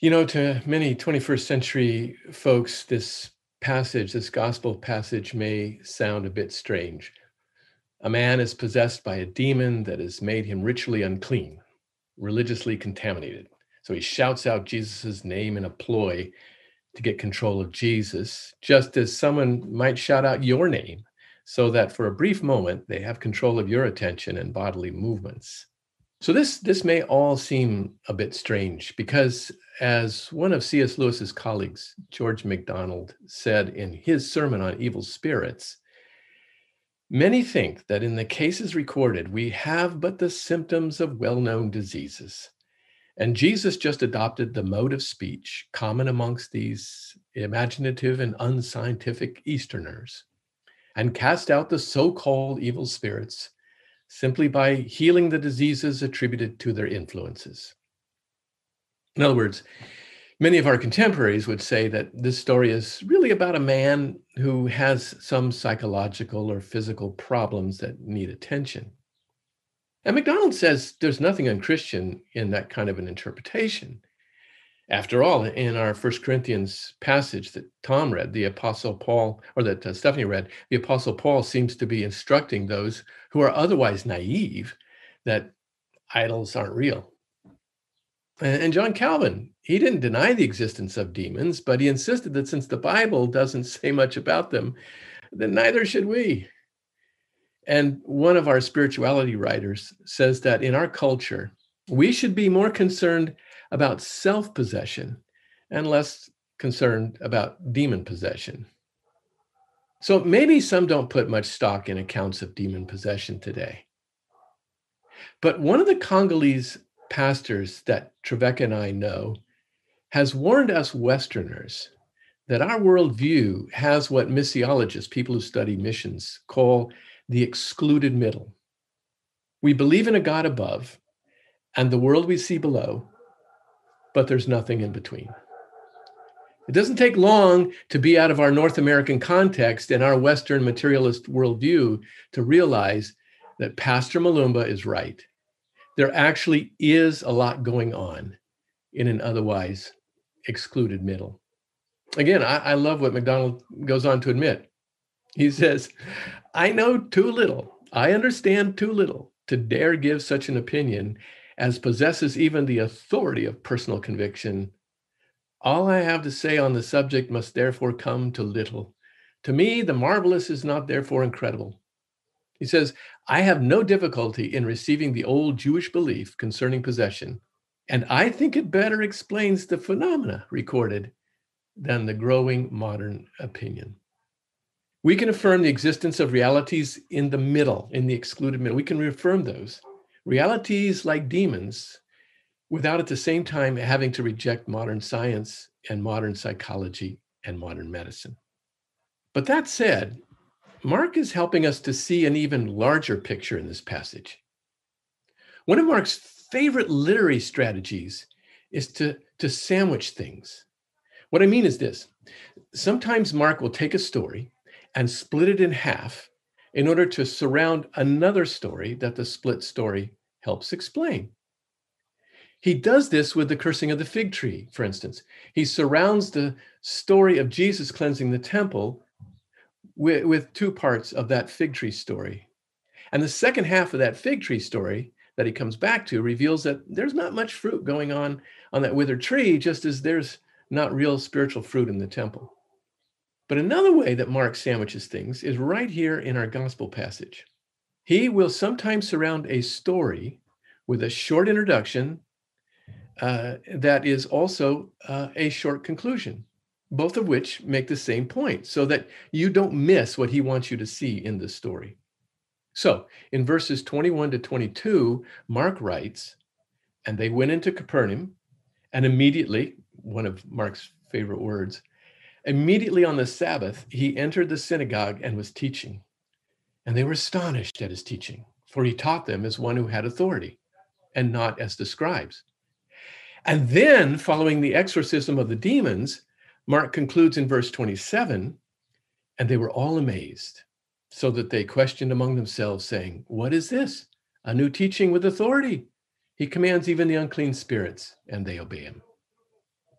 You know, to many 21st century folks, this passage, this gospel passage, may sound a bit strange. A man is possessed by a demon that has made him ritually unclean, religiously contaminated. So he shouts out Jesus' name in a ploy to get control of Jesus, just as someone might shout out your name, so that for a brief moment they have control of your attention and bodily movements. So this this may all seem a bit strange because as one of C.S. Lewis's colleagues, George MacDonald, said in his sermon on evil spirits, many think that in the cases recorded we have but the symptoms of well-known diseases. And Jesus just adopted the mode of speech common amongst these imaginative and unscientific Easterners and cast out the so called evil spirits simply by healing the diseases attributed to their influences. In other words, many of our contemporaries would say that this story is really about a man who has some psychological or physical problems that need attention. And MacDonald says there's nothing unchristian in that kind of an interpretation. After all, in our First Corinthians passage that Tom read, the Apostle Paul, or that uh, Stephanie read, the Apostle Paul seems to be instructing those who are otherwise naive that idols aren't real. And John Calvin, he didn't deny the existence of demons, but he insisted that since the Bible doesn't say much about them, then neither should we. And one of our spirituality writers says that in our culture, we should be more concerned about self possession and less concerned about demon possession. So maybe some don't put much stock in accounts of demon possession today. But one of the Congolese pastors that Trevecca and I know has warned us Westerners that our worldview has what missiologists, people who study missions, call the excluded middle. We believe in a God above and the world we see below, but there's nothing in between. It doesn't take long to be out of our North American context and our Western materialist worldview to realize that Pastor Malumba is right. There actually is a lot going on in an otherwise excluded middle. Again, I, I love what MacDonald goes on to admit. He says, I know too little, I understand too little to dare give such an opinion as possesses even the authority of personal conviction. All I have to say on the subject must therefore come to little. To me, the marvelous is not therefore incredible. He says, I have no difficulty in receiving the old Jewish belief concerning possession, and I think it better explains the phenomena recorded than the growing modern opinion. We can affirm the existence of realities in the middle, in the excluded middle. We can reaffirm those realities like demons without at the same time having to reject modern science and modern psychology and modern medicine. But that said, Mark is helping us to see an even larger picture in this passage. One of Mark's favorite literary strategies is to, to sandwich things. What I mean is this sometimes Mark will take a story and split it in half in order to surround another story that the split story helps explain. He does this with the cursing of the fig tree, for instance. He surrounds the story of Jesus cleansing the temple with, with two parts of that fig tree story. And the second half of that fig tree story that he comes back to reveals that there's not much fruit going on on that withered tree, just as there's not real spiritual fruit in the temple. But another way that Mark sandwiches things is right here in our gospel passage. He will sometimes surround a story with a short introduction uh, that is also uh, a short conclusion, both of which make the same point so that you don't miss what he wants you to see in the story. So in verses 21 to 22, Mark writes, And they went into Capernaum, and immediately, one of Mark's favorite words, Immediately on the Sabbath, he entered the synagogue and was teaching. And they were astonished at his teaching, for he taught them as one who had authority and not as the scribes. And then, following the exorcism of the demons, Mark concludes in verse 27 and they were all amazed, so that they questioned among themselves, saying, What is this? A new teaching with authority. He commands even the unclean spirits, and they obey him.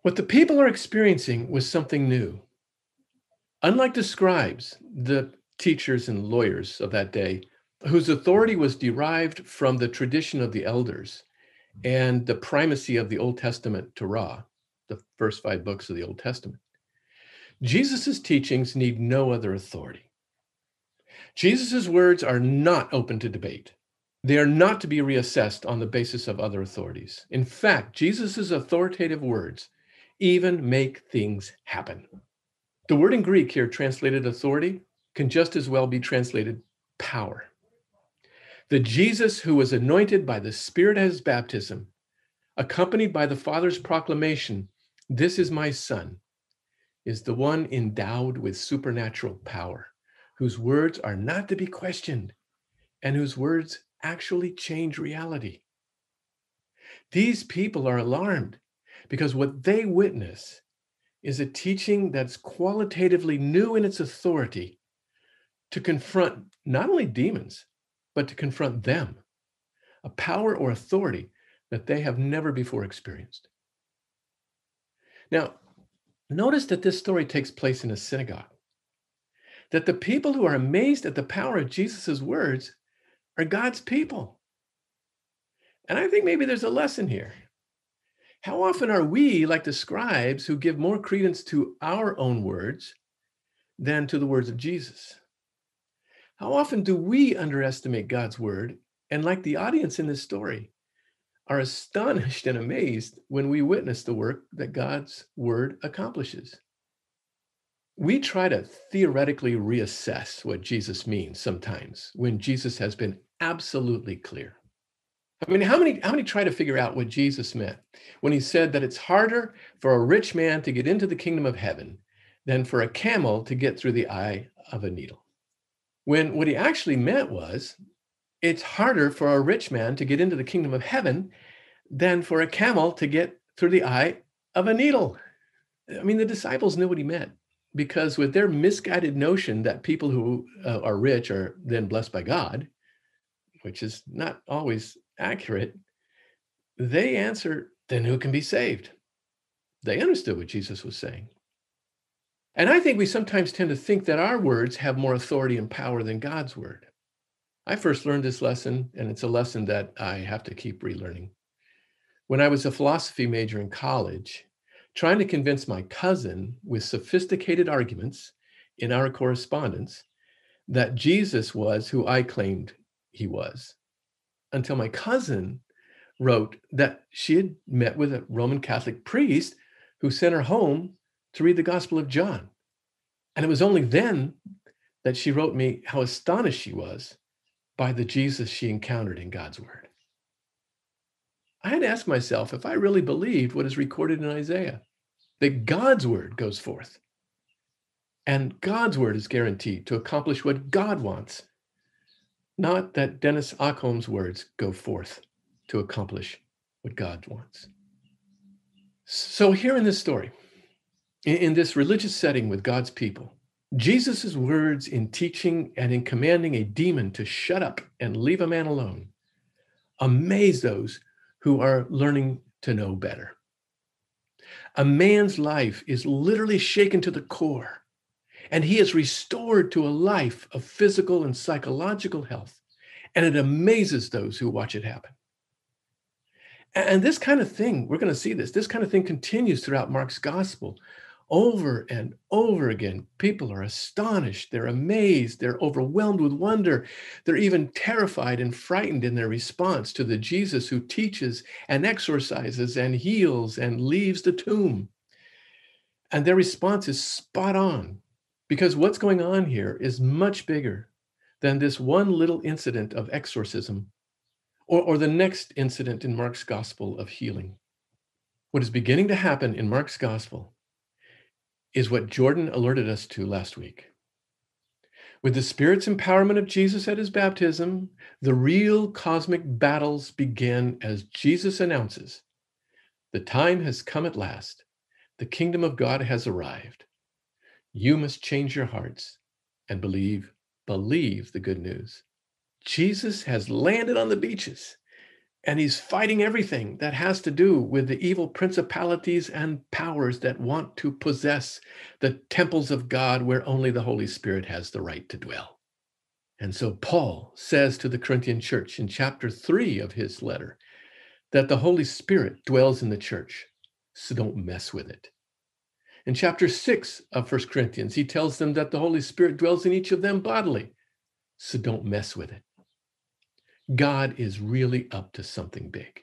What the people are experiencing was something new. Unlike the scribes, the teachers and lawyers of that day, whose authority was derived from the tradition of the elders and the primacy of the Old Testament Torah, the first five books of the Old Testament. Jesus' teachings need no other authority. Jesus' words are not open to debate. They are not to be reassessed on the basis of other authorities. In fact, Jesus' authoritative words even make things happen. The word in Greek here translated authority can just as well be translated power. The Jesus who was anointed by the Spirit at his baptism, accompanied by the Father's proclamation, This is my Son, is the one endowed with supernatural power, whose words are not to be questioned, and whose words actually change reality. These people are alarmed because what they witness is a teaching that's qualitatively new in its authority to confront not only demons, but to confront them, a power or authority that they have never before experienced. Now, notice that this story takes place in a synagogue, that the people who are amazed at the power of Jesus' words are God's people. And I think maybe there's a lesson here. How often are we like the scribes who give more credence to our own words than to the words of Jesus? How often do we underestimate God's word and, like the audience in this story, are astonished and amazed when we witness the work that God's word accomplishes? We try to theoretically reassess what Jesus means sometimes when Jesus has been absolutely clear. I mean, how many how many try to figure out what Jesus meant when he said that it's harder for a rich man to get into the kingdom of heaven than for a camel to get through the eye of a needle? When what he actually meant was it's harder for a rich man to get into the kingdom of heaven than for a camel to get through the eye of a needle. I mean, the disciples knew what he meant because with their misguided notion that people who uh, are rich are then blessed by God, which is not always accurate, they answer, then who can be saved? They understood what Jesus was saying. And I think we sometimes tend to think that our words have more authority and power than God's word. I first learned this lesson, and it's a lesson that I have to keep relearning. When I was a philosophy major in college, trying to convince my cousin with sophisticated arguments in our correspondence that Jesus was who I claimed he was until my cousin wrote that she had met with a Roman Catholic priest who sent her home to read the Gospel of John. And it was only then that she wrote me how astonished she was by the Jesus she encountered in God's Word. I had to ask myself if I really believed what is recorded in Isaiah that God's Word goes forth. And God's Word is guaranteed to accomplish what God wants not that Dennis Okholm's words go forth to accomplish what God wants. So, here in this story, in this religious setting with God's people, Jesus' words in teaching and in commanding a demon to shut up and leave a man alone amaze those who are learning to know better. A man's life is literally shaken to the core and he is restored to a life of physical and psychological health. And it amazes those who watch it happen. And this kind of thing, we're going to see this, this kind of thing continues throughout Mark's gospel. Over and over again, people are astonished, they're amazed, they're overwhelmed with wonder. They're even terrified and frightened in their response to the Jesus who teaches and exorcises and heals and leaves the tomb. And their response is spot on because what's going on here is much bigger than this one little incident of exorcism or, or the next incident in Mark's gospel of healing. What is beginning to happen in Mark's gospel is what Jordan alerted us to last week. With the Spirit's empowerment of Jesus at his baptism, the real cosmic battles begin as Jesus announces The time has come at last. The kingdom of God has arrived. You must change your hearts and believe, believe the good news. Jesus has landed on the beaches And he's fighting everything that has to do with the evil principalities and powers that want to possess the temples of God where only the Holy Spirit has the right to dwell. And so Paul says to the Corinthian church in chapter three of his letter that the Holy Spirit dwells in the church, so don't mess with it. In chapter six of First Corinthians, he tells them that the Holy Spirit dwells in each of them bodily, so don't mess with it. God is really up to something big.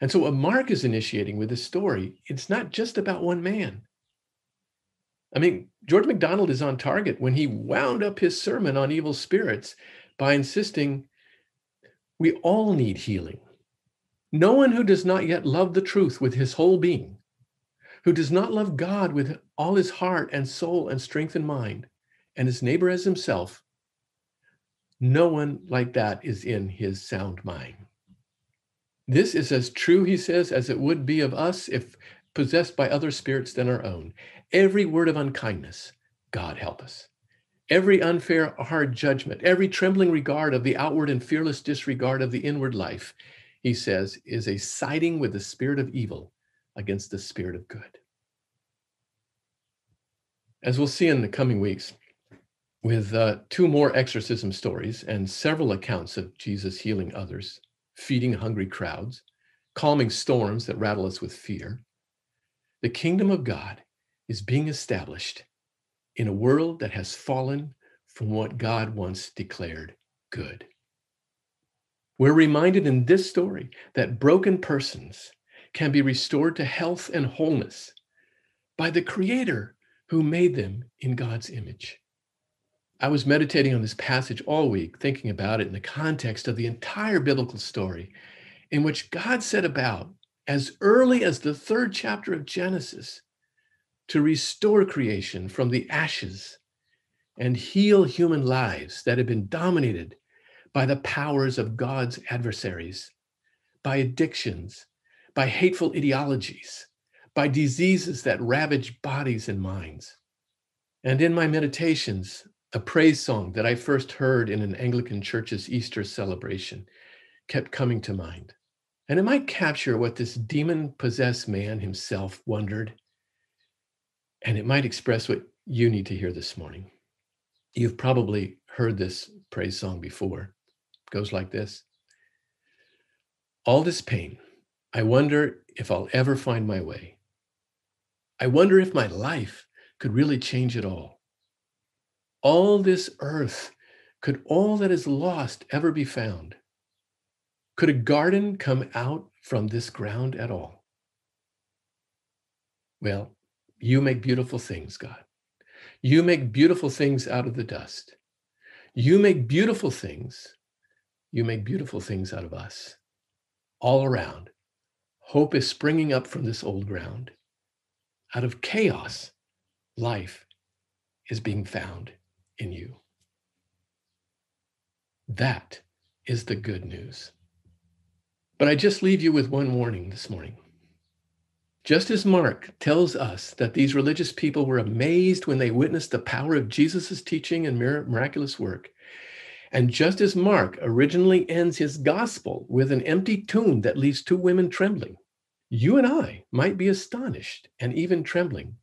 And so, what Mark is initiating with this story, it's not just about one man. I mean, George MacDonald is on target when he wound up his sermon on evil spirits by insisting we all need healing. No one who does not yet love the truth with his whole being, who does not love God with all his heart and soul and strength and mind, and his neighbor as himself, no one like that is in his sound mind. This is as true, he says, as it would be of us if possessed by other spirits than our own. Every word of unkindness, God help us. Every unfair, hard judgment, every trembling regard of the outward and fearless disregard of the inward life, he says, is a siding with the spirit of evil against the spirit of good. As we'll see in the coming weeks, with uh, two more exorcism stories and several accounts of Jesus healing others, feeding hungry crowds, calming storms that rattle us with fear, the kingdom of God is being established in a world that has fallen from what God once declared good. We're reminded in this story that broken persons can be restored to health and wholeness by the Creator who made them in God's image. I was meditating on this passage all week, thinking about it in the context of the entire biblical story, in which God set about, as early as the third chapter of Genesis, to restore creation from the ashes and heal human lives that had been dominated by the powers of God's adversaries, by addictions, by hateful ideologies, by diseases that ravage bodies and minds. And in my meditations, a praise song that I first heard in an Anglican church's Easter celebration kept coming to mind. And it might capture what this demon possessed man himself wondered and it might express what you need to hear this morning. You've probably heard this praise song before. It goes like this All this pain, I wonder if I'll ever find my way. I wonder if my life could really change it all. All this earth, could all that is lost ever be found? Could a garden come out from this ground at all? Well, you make beautiful things, God. You make beautiful things out of the dust. You make beautiful things. You make beautiful things out of us. All around, hope is springing up from this old ground. Out of chaos, life is being found in you. That is the good news. But I just leave you with one warning this morning. Just as Mark tells us that these religious people were amazed when they witnessed the power of Jesus' teaching and miraculous work, and just as Mark originally ends his gospel with an empty tomb that leaves two women trembling, you and I might be astonished and even trembling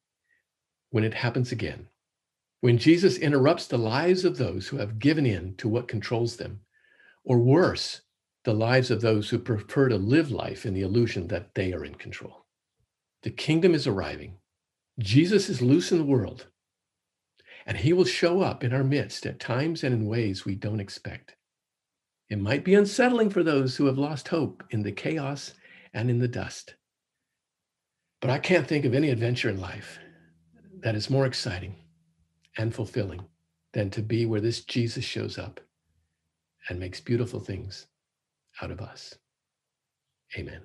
when it happens again. When Jesus interrupts the lives of those who have given in to what controls them, or worse, the lives of those who prefer to live life in the illusion that they are in control. The kingdom is arriving. Jesus is loose in the world, and he will show up in our midst at times and in ways we don't expect. It might be unsettling for those who have lost hope in the chaos and in the dust. But I can't think of any adventure in life that is more exciting and fulfilling than to be where this Jesus shows up and makes beautiful things out of us. Amen.